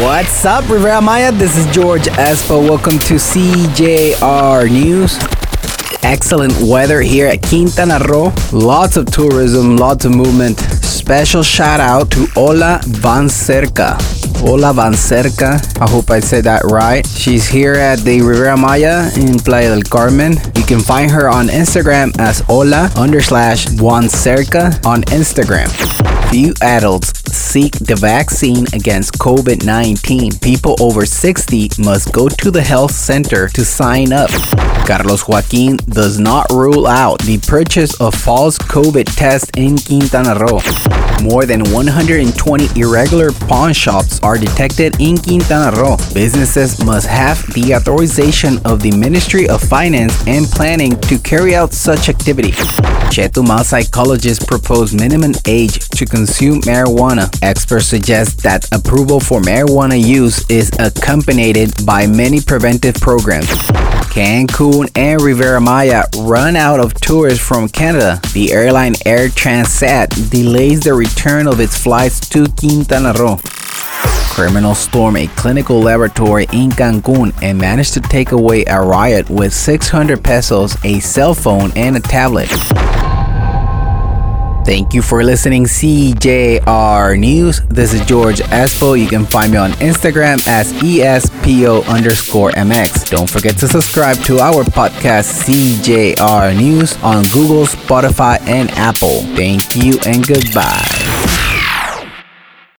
What's up, Riviera Maya? This is George Espo. Welcome to CJR News. Excellent weather here at Quintana Roo. Lots of tourism, lots of movement. Special shout out to Ola Van Cerca. Ola Van Cerca. I hope I said that right. She's here at the Riviera Maya in Playa del Carmen. You can find her on Instagram as Ola under slash Van Cerca on Instagram. Few adults seek the vaccine against COVID 19. People over 60 must go to the health center to sign up. Carlos Joaquin does not rule out the purchase of false COVID tests in Quintana Roo. More than 120 irregular pawn shops are detected in Quintana Roo. Businesses must have the authorization of the Ministry of Finance and Planning to carry out such activity. Chetumal psychologists propose minimum age to consume marijuana. Experts suggest that approval for marijuana use is accompanied by many preventive programs. Cancun and Riviera Maya run out of tourists from Canada. The airline Air Transat delays the return of its flights to Quintana Roo. Criminals storm a clinical laboratory in Cancun and manage to take away a riot with 600 pesos, a cell phone, and a tablet. Thank you for listening CJR News. This is George Espo. You can find me on Instagram as ESPO underscore MX. Don't forget to subscribe to our podcast CJR News on Google, Spotify, and Apple. Thank you and goodbye.